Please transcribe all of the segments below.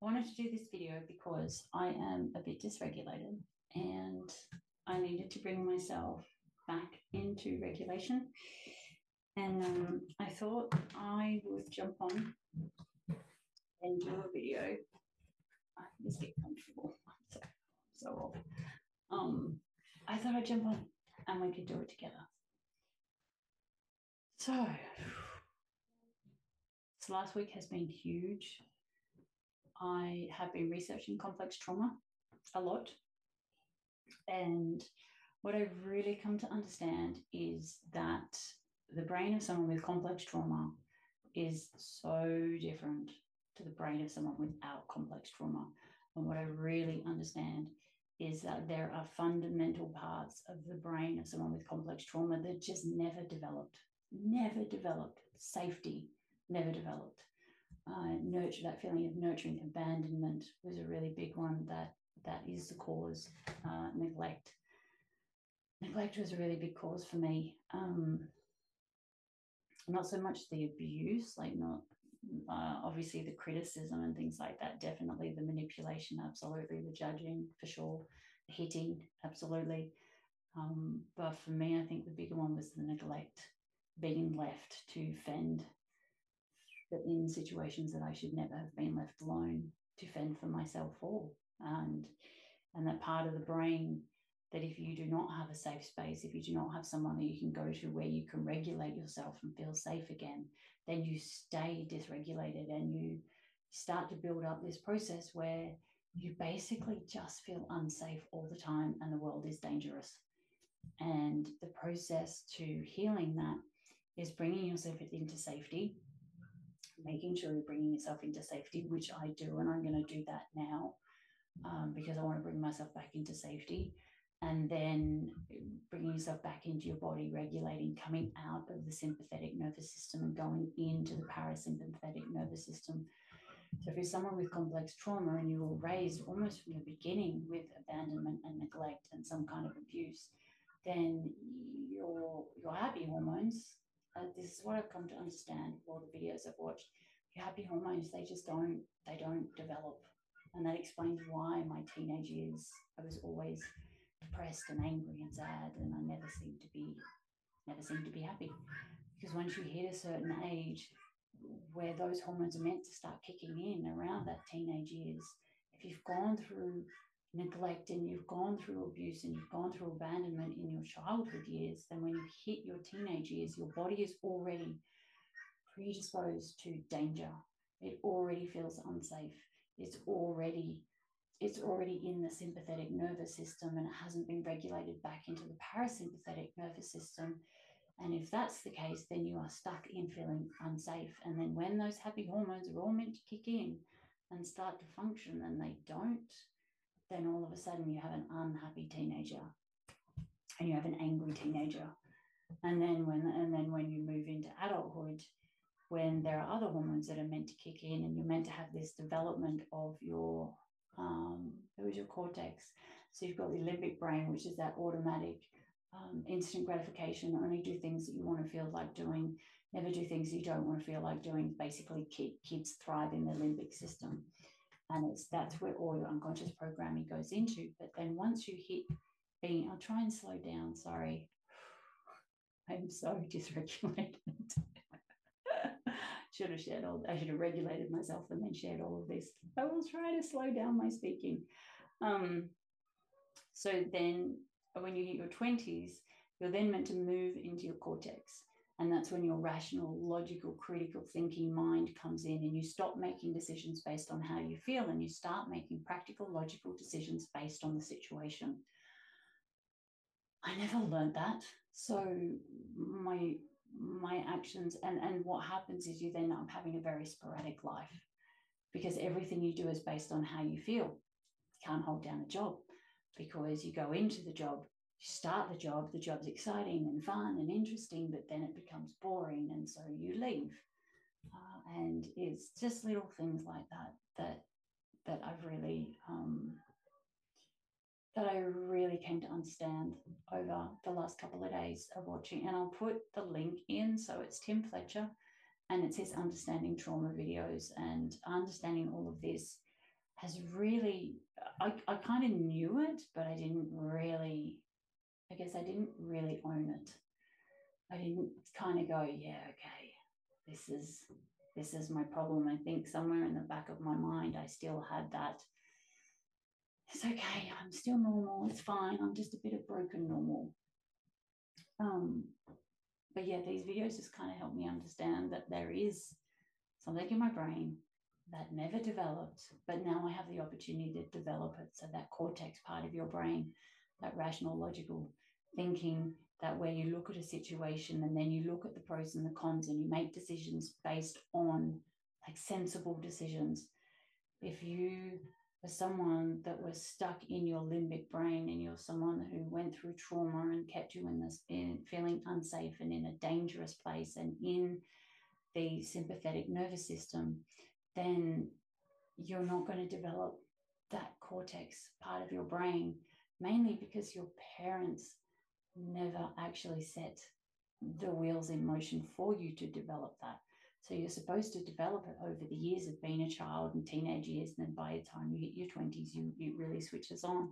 wanted to do this video because I am a bit dysregulated and I needed to bring myself back into regulation. And um, I thought I would jump on and do a video. I just get comfortable. I'm So, so off. Um, I thought I'd jump on and we could do it together. So, this last week has been huge. I have been researching complex trauma a lot. And what I've really come to understand is that the brain of someone with complex trauma is so different to the brain of someone without complex trauma. And what I really understand is that there are fundamental parts of the brain of someone with complex trauma that just never developed, never developed. Safety never developed. Uh, nurture that feeling of nurturing abandonment was a really big one that that is the cause. Uh, neglect. Neglect was a really big cause for me. Um, not so much the abuse, like not uh, obviously the criticism and things like that. Definitely the manipulation, absolutely the judging for sure, the hitting, absolutely. Um, but for me, I think the bigger one was the neglect, being left to fend in situations that I should never have been left alone to fend for myself for. And and that part of the brain that if you do not have a safe space, if you do not have someone that you can go to where you can regulate yourself and feel safe again, then you stay dysregulated and you start to build up this process where you basically just feel unsafe all the time and the world is dangerous. And the process to healing that is bringing yourself into safety, making sure you're bringing yourself into safety, which I do, and I'm going to do that now um, because I want to bring myself back into safety and then bringing yourself back into your body, regulating, coming out of the sympathetic nervous system and going into the parasympathetic nervous system. So, if you're someone with complex trauma and you were raised almost from the beginning with abandonment and neglect and some kind of abuse, then your your happy hormones. This is what I've come to understand. All the videos I've watched, your happy hormones they just don't they don't develop, and that explains why my teenage years I was always depressed and angry and sad, and I never seemed to be never seemed to be happy. Because once you hit a certain age where those hormones are meant to start kicking in around that teenage years, if you've gone through neglect and you've gone through abuse and you've gone through abandonment in your childhood years, then when you hit your teenage years, your body is already predisposed to danger. It already feels unsafe. It's already it's already in the sympathetic nervous system and it hasn't been regulated back into the parasympathetic nervous system. And if that's the case, then you are stuck in feeling unsafe. And then when those happy hormones are all meant to kick in and start to function and they don't, then all of a sudden you have an unhappy teenager and you have an angry teenager. And then when and then when you move into adulthood, when there are other hormones that are meant to kick in and you're meant to have this development of your um, your cortex. So you've got the limbic brain, which is that automatic um, instant gratification, only do things that you want to feel like doing, never do things you don't want to feel like doing. Basically, keep, kids thrive in the limbic system. And it's that's where all your unconscious programming goes into. But then once you hit being, I'll try and slow down, sorry. I'm so dysregulated. should have shared all, I should have regulated myself and then shared all of this. I will try to slow down my speaking. Um, so then when you hit your 20s, you're then meant to move into your cortex. And that's when your rational, logical, critical thinking mind comes in and you stop making decisions based on how you feel and you start making practical, logical decisions based on the situation. I never learned that. So my my actions and and what happens is you then up having a very sporadic life because everything you do is based on how you feel you can't hold down a job because you go into the job you start the job the job's exciting and fun and interesting but then it becomes boring and so you leave uh, and it's just little things like that that that i've really um, that I really came to understand over the last couple of days of watching. And I'll put the link in. So it's Tim Fletcher and it's his understanding trauma videos and understanding all of this has really, I, I kind of knew it, but I didn't really, I guess I didn't really own it. I didn't kind of go, yeah, okay, this is this is my problem. I think somewhere in the back of my mind, I still had that. It's okay. I'm still normal. It's fine. I'm just a bit of broken normal. Um, but yeah, these videos just kind of help me understand that there is something in my brain that never developed, but now I have the opportunity to develop it. So that cortex part of your brain, that rational, logical thinking, that where you look at a situation and then you look at the pros and the cons and you make decisions based on like sensible decisions. If you are someone that was stuck in your limbic brain and you're someone who went through trauma and kept you in this in feeling unsafe and in a dangerous place and in the sympathetic nervous system, then you're not going to develop that cortex part of your brain, mainly because your parents never actually set the wheels in motion for you to develop that. So you're supposed to develop it over the years of being a child and teenage years, and then by the time you hit your 20s, you, it really switches on.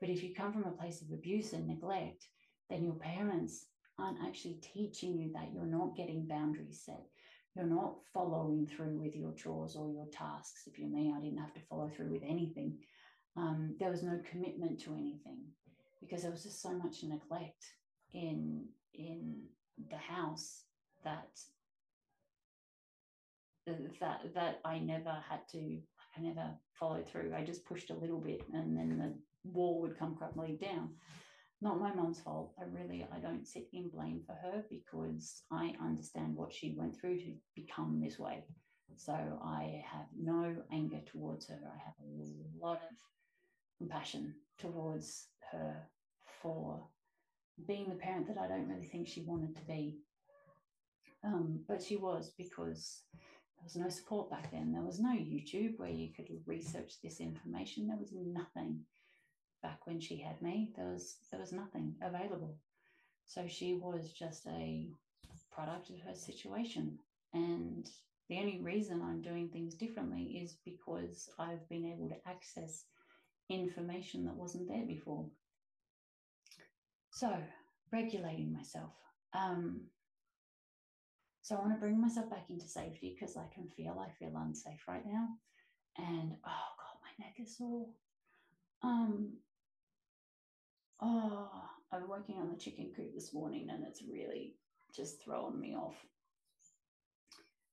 But if you come from a place of abuse and neglect, then your parents aren't actually teaching you that you're not getting boundaries set. You're not following through with your chores or your tasks. If you're me, I didn't have to follow through with anything. Um, there was no commitment to anything because there was just so much neglect in in the house that that that I never had to I never followed through. I just pushed a little bit and then the wall would come crumbling down. Not my mom's fault. I really I don't sit in blame for her because I understand what she went through to become this way. So I have no anger towards her. I have a lot of compassion towards her for being the parent that I don't really think she wanted to be. Um, but she was because there was no support back then. There was no YouTube where you could research this information. There was nothing back when she had me. There was there was nothing available. So she was just a product of her situation. And the only reason I'm doing things differently is because I've been able to access information that wasn't there before. So, regulating myself. Um, so, I want to bring myself back into safety because I can feel I feel unsafe right now. And oh God, my neck is sore. Um, oh, I'm working on the chicken coop this morning and it's really just throwing me off.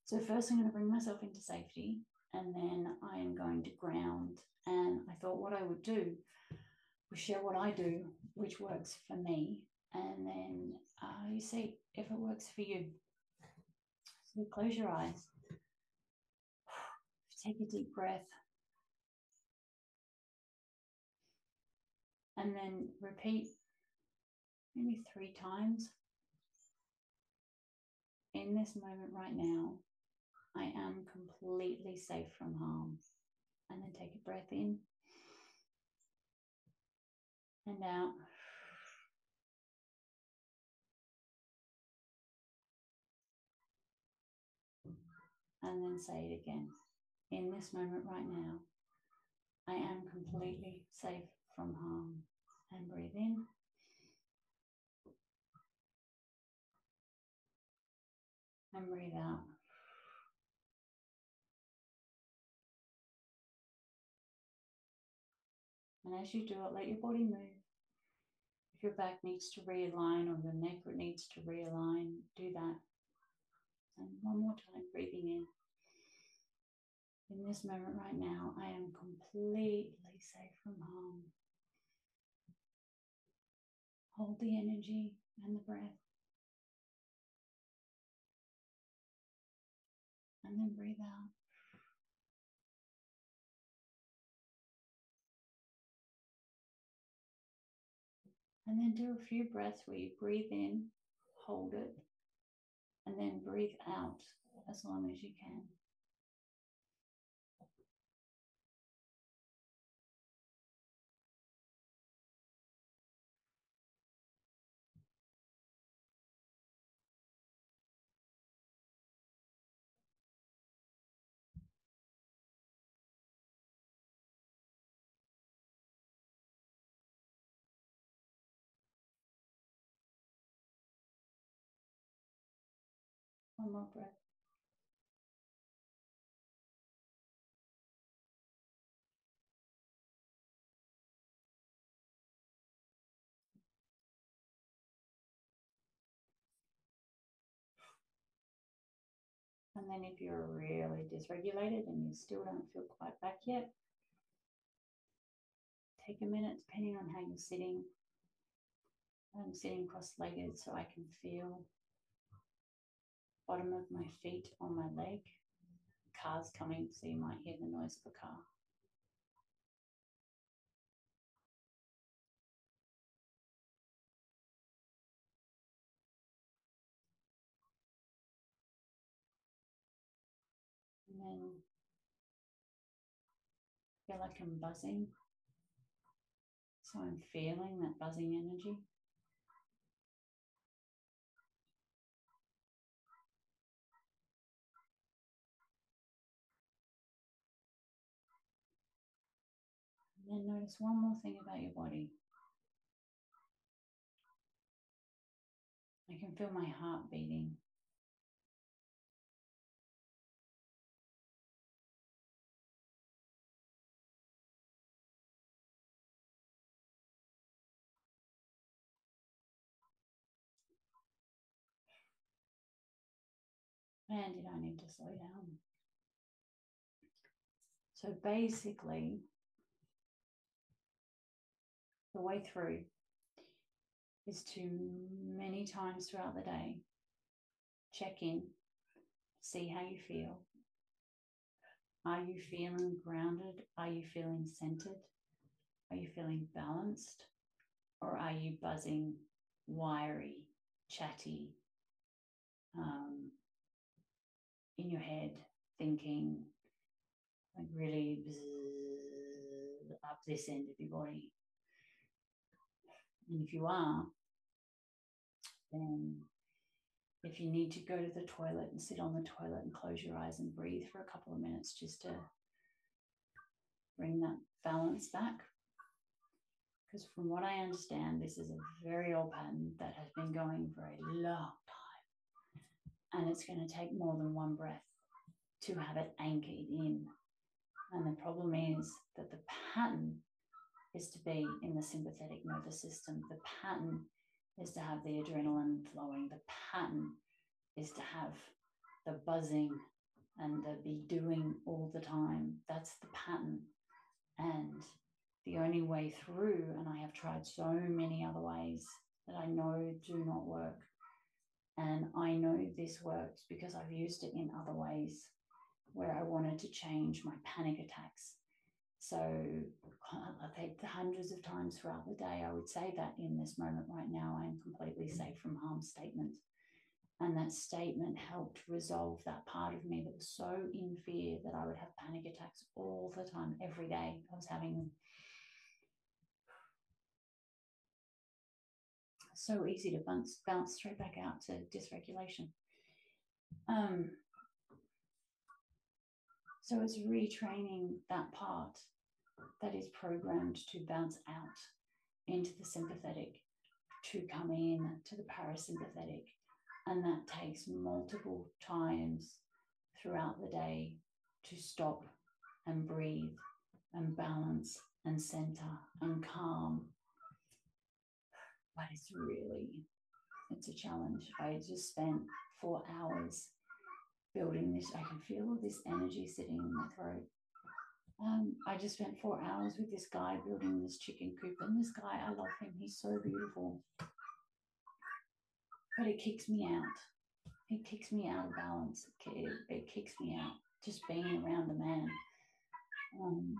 So, first, I'm going to bring myself into safety and then I am going to ground. And I thought what I would do share what I do, which works for me, and then uh, you see if it works for you. So close your eyes, take a deep breath, and then repeat maybe three times. In this moment right now, I am completely safe from harm. And then take a breath in and out. And then say it again. In this moment right now, I am completely safe from harm. And breathe in. And breathe out. And as you do it, let your body move. If your back needs to realign or your neck needs to realign, do that. And one more time, breathing in. In this moment right now, I am completely safe from harm. Hold the energy and the breath. And then breathe out. And then do a few breaths where you breathe in, hold it, and then breathe out as long as you can. More breath. And then if you're really dysregulated and you still don't feel quite back yet, take a minute, depending on how you're sitting. I'm sitting cross-legged so I can feel bottom of my feet on my leg. Car's coming, so you might hear the noise of a car. And then feel like I'm buzzing. So I'm feeling that buzzing energy. And then notice one more thing about your body. I can feel my heart beating. Man, did I need to slow down? So basically, the way through is to many times throughout the day check in, see how you feel. Are you feeling grounded? Are you feeling centered? Are you feeling balanced? Or are you buzzing, wiry, chatty, um, in your head, thinking like really up this end of your body? And if you are, then if you need to go to the toilet and sit on the toilet and close your eyes and breathe for a couple of minutes just to bring that balance back. Because from what I understand, this is a very old pattern that has been going for a long time. And it's going to take more than one breath to have it anchored in. And the problem is that the pattern is to be in the sympathetic nervous system. The pattern is to have the adrenaline flowing. The pattern is to have the buzzing and the be doing all the time. That's the pattern. And the only way through, and I have tried so many other ways that I know do not work. And I know this works because I've used it in other ways where I wanted to change my panic attacks so I think hundreds of times throughout the day, I would say that in this moment right now, I am completely mm. safe from harm statement. And that statement helped resolve that part of me that was so in fear that I would have panic attacks all the time, every day. I was having them. So easy to bounce, bounce straight back out to dysregulation. Um, so it's retraining that part that is programmed to bounce out into the sympathetic, to come in to the parasympathetic. And that takes multiple times throughout the day to stop and breathe and balance and center and calm. But it's really, it's a challenge. I just spent four hours building this. I can feel this energy sitting in my throat. Um, I just spent four hours with this guy building this chicken coop, and this guy, I love him. He's so beautiful, but it kicks me out. It kicks me out of balance. It, it kicks me out just being around a man. Um,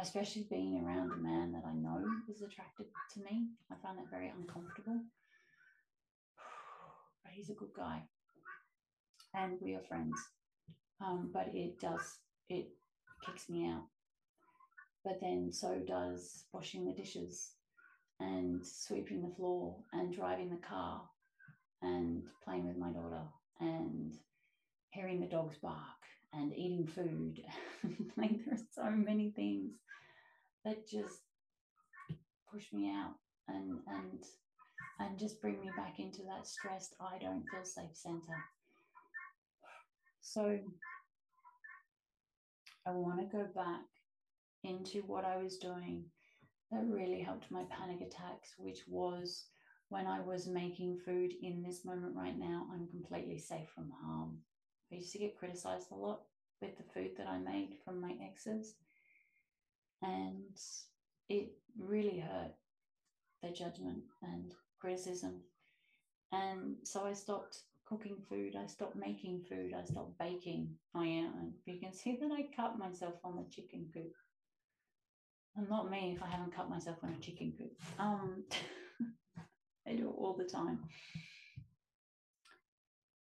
especially being around a man that I know is attracted to me. I find that very uncomfortable. But he's a good guy. And we are friends. Um, but it does it kicks me out. But then so does washing the dishes and sweeping the floor and driving the car and playing with my daughter and hearing the dogs bark and eating food. like there are so many things that just push me out and and and just bring me back into that stressed, I don't feel safe center. So I want to go back into what I was doing that really helped my panic attacks, which was when I was making food in this moment right now, I'm completely safe from harm. I used to get criticized a lot with the food that I made from my exes, and it really hurt their judgment and criticism. And so I stopped cooking food, I stopped making food, I stopped baking. Oh, yeah, you can see that I cut myself on the chicken coop. And not me if I haven't cut myself on a chicken coop. Um, I do it all the time.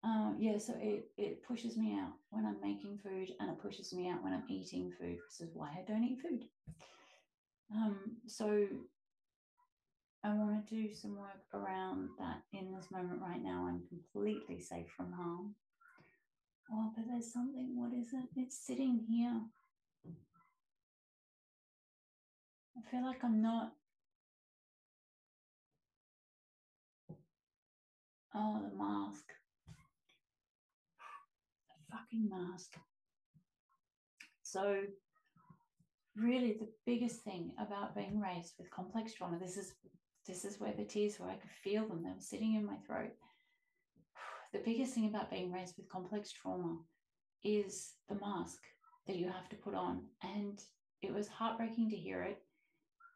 Uh, yeah, so it, it pushes me out when I'm making food and it pushes me out when I'm eating food. This is why I don't eat food. Um, so I want to do some work around that in this moment right now. I'm completely safe from harm. Oh, but there's something, what is it? It's sitting here. I feel like I'm not. Oh, the mask. The fucking mask. So, really, the biggest thing about being raised with complex trauma, this is this is where the tears were. I could feel them. They were sitting in my throat. The biggest thing about being raised with complex trauma is the mask that you have to put on. And it was heartbreaking to hear it.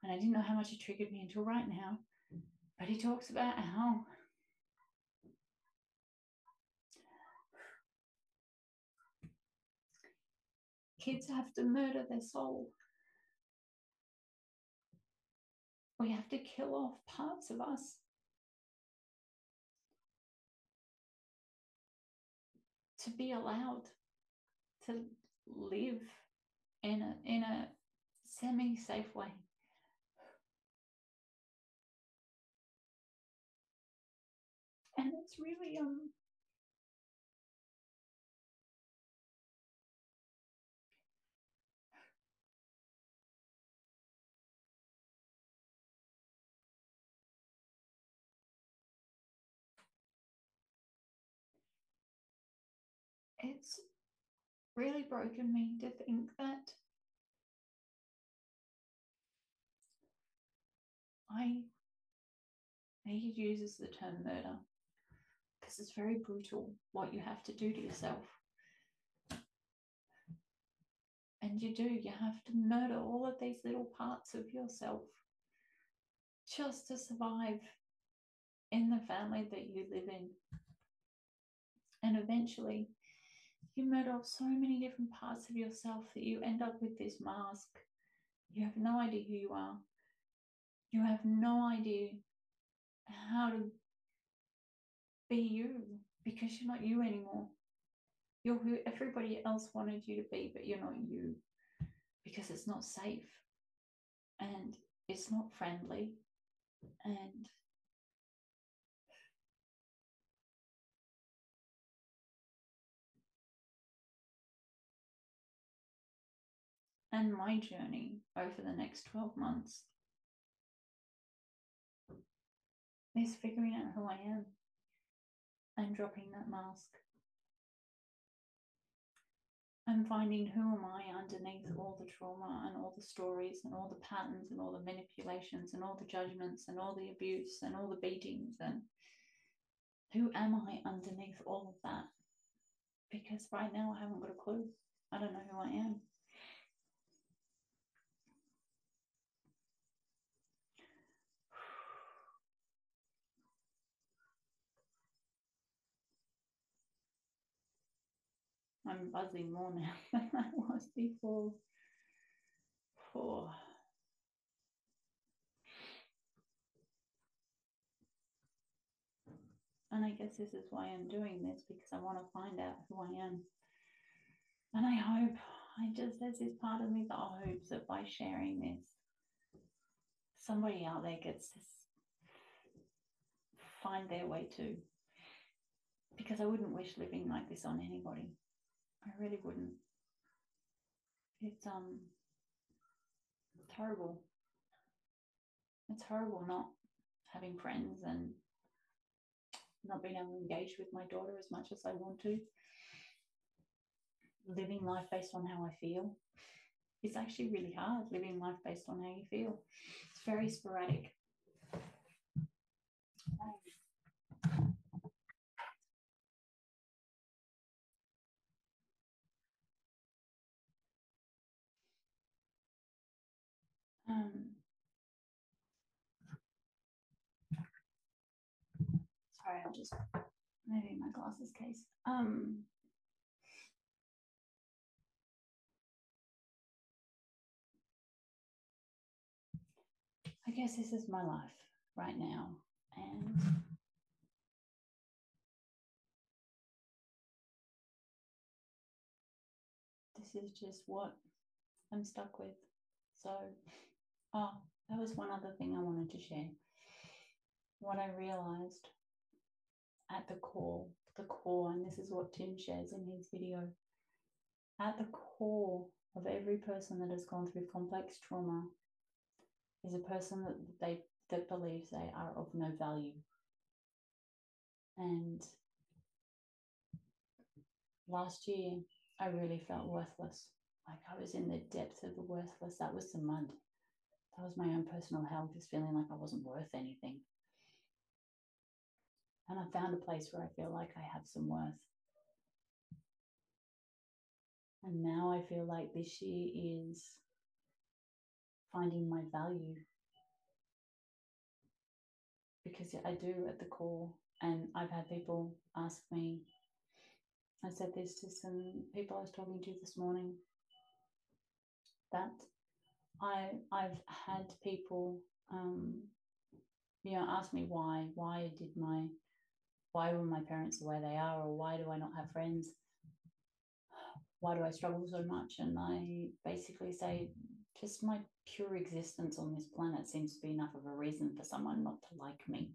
And I didn't know how much it triggered me until right now. But he talks about how kids have to murder their soul We have to kill off parts of us. To be allowed to live in a, in a semi safe way. And it's really um it's really broken me to think that I he uses the term murder because it's very brutal what you have to do to yourself. And you do, you have to murder all of these little parts of yourself just to survive in the family that you live in. And eventually, you murder off so many different parts of yourself that you end up with this mask. You have no idea who you are. You have no idea how to be you because you're not you anymore. You're who everybody else wanted you to be, but you're not you because it's not safe and it's not friendly and and my journey over the next 12 months is figuring out who I am and dropping that mask. And finding who am I underneath all the trauma and all the stories and all the patterns and all the manipulations and all the judgments and all the abuse and all the beatings and who am I underneath all of that? Because right now I haven't got a clue. I don't know who I am. I'm buzzing more now than I was before. And I guess this is why I'm doing this because I want to find out who I am. And I hope, I just, there's this part of me that hopes that by sharing this, somebody out there gets to find their way too. Because I wouldn't wish living like this on anybody. I really wouldn't. It's um it's. It's horrible not having friends and not being able to engage with my daughter as much as I want to, living life based on how I feel. It's actually really hard living life based on how you feel. It's very sporadic. Sorry, I'm just moving my glasses case. Um, I guess this is my life right now. And this is just what I'm stuck with. So, oh, that was one other thing I wanted to share. What I realized at the core, the core, and this is what Tim shares in his video, at the core of every person that has gone through complex trauma is a person that they that believes they are of no value. And last year, I really felt worthless. Like I was in the depths of the worthless. That was the mud. That was my own personal hell, just feeling like I wasn't worth anything. And I found a place where I feel like I have some worth. And now I feel like this year is finding my value. Because I do at the core, and I've had people ask me, I said this to some people I was talking to this morning, that I, I've had people, um, you know, ask me why, why did my, why were my parents the way they are, or why do I not have friends? Why do I struggle so much? And I basically say, just my pure existence on this planet seems to be enough of a reason for someone not to like me.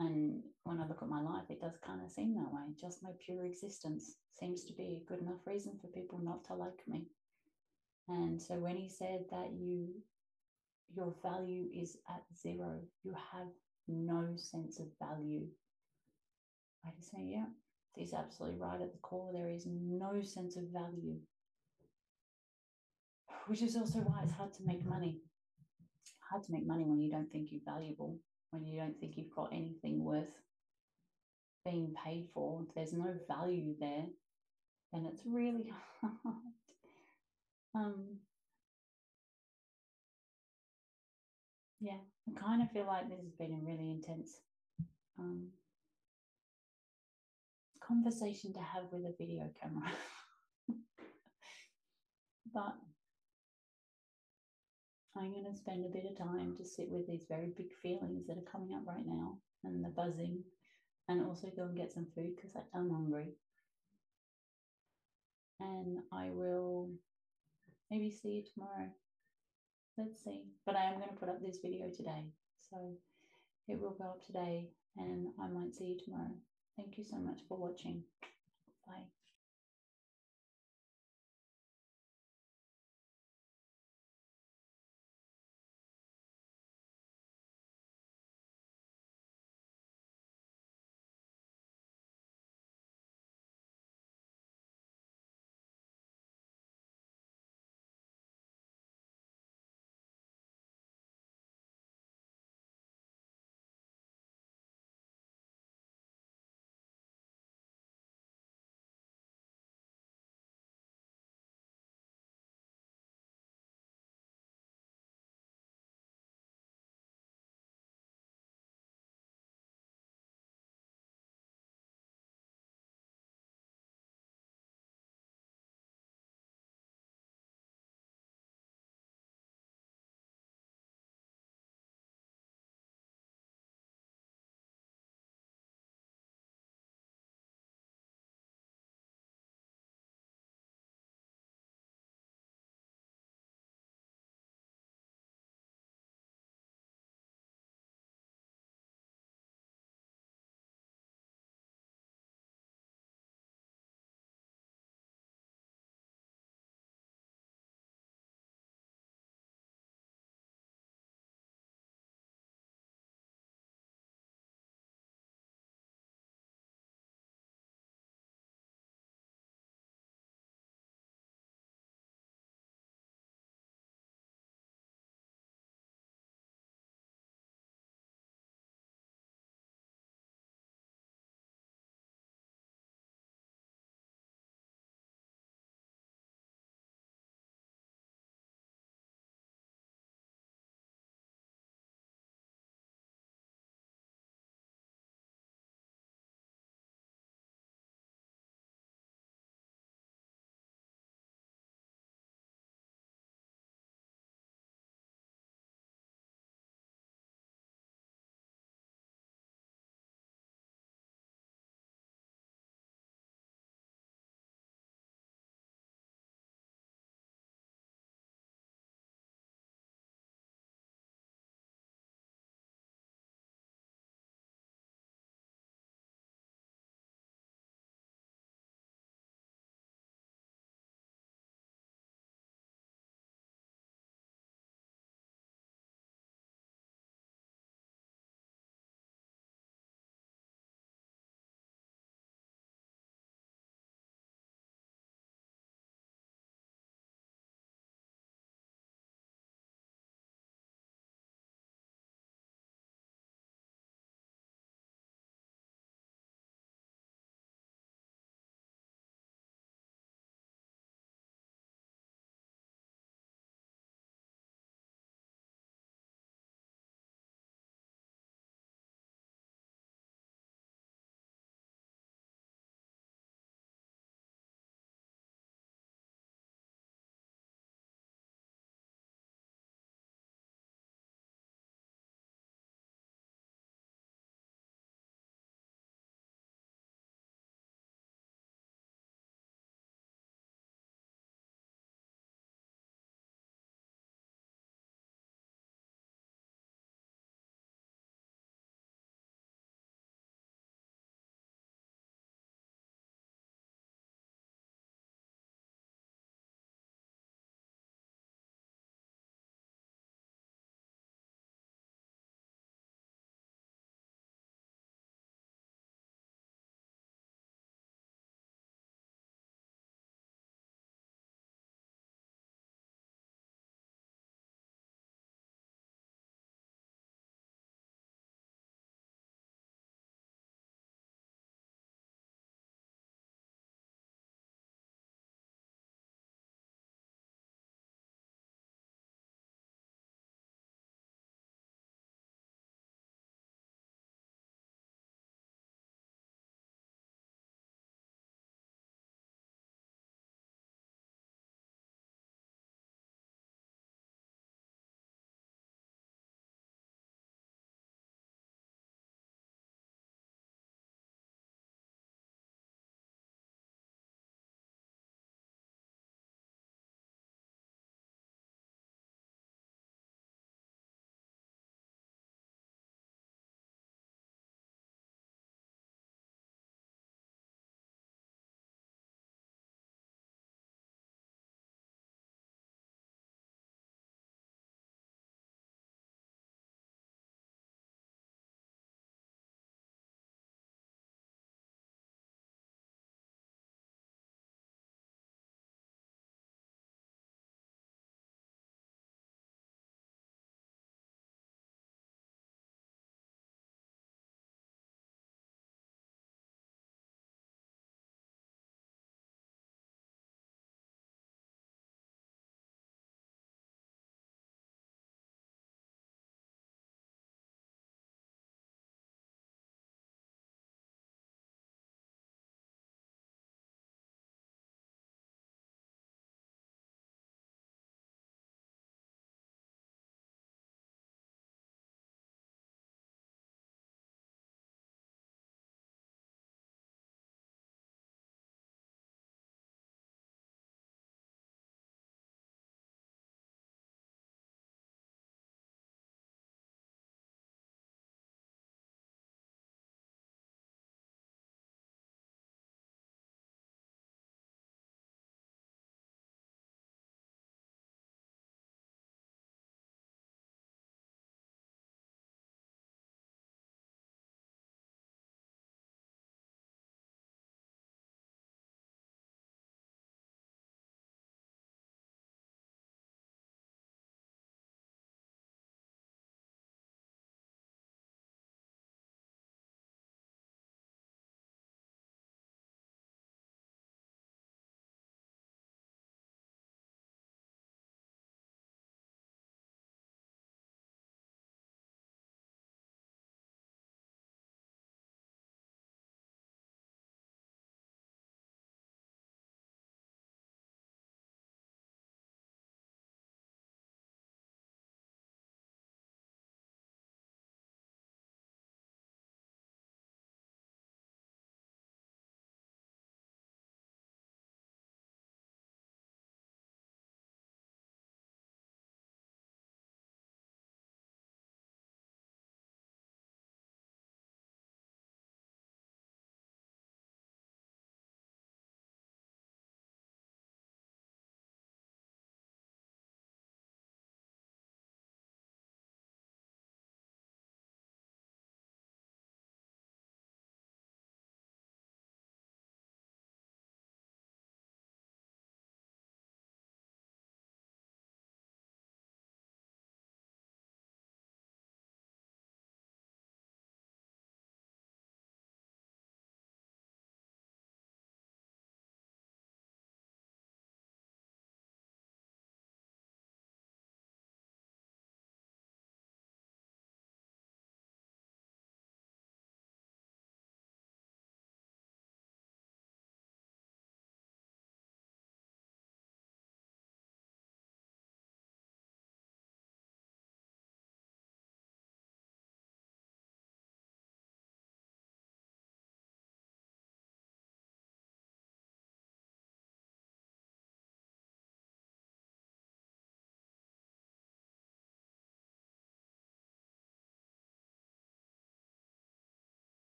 And when I look at my life, it does kind of seem that way. Just my pure existence seems to be a good enough reason for people not to like me. And so when he said that you your value is at zero, you have no sense of value. I say, yeah, he's absolutely right at the core. There is no sense of value which is also why it's hard to make money. Hard to make money when you don't think you're valuable, when you don't think you've got anything worth being paid for. If there's no value there, then it's really hard. Um, yeah, I kind of feel like this has been a really intense um, conversation to have with a video camera. but I'm going to spend a bit of time to sit with these very big feelings that are coming up right now and the buzzing, and also go and get some food because I'm hungry. And I will maybe see you tomorrow. Let's see. But I am going to put up this video today. So it will go up today and I might see you tomorrow. Thank you so much for watching. Bye.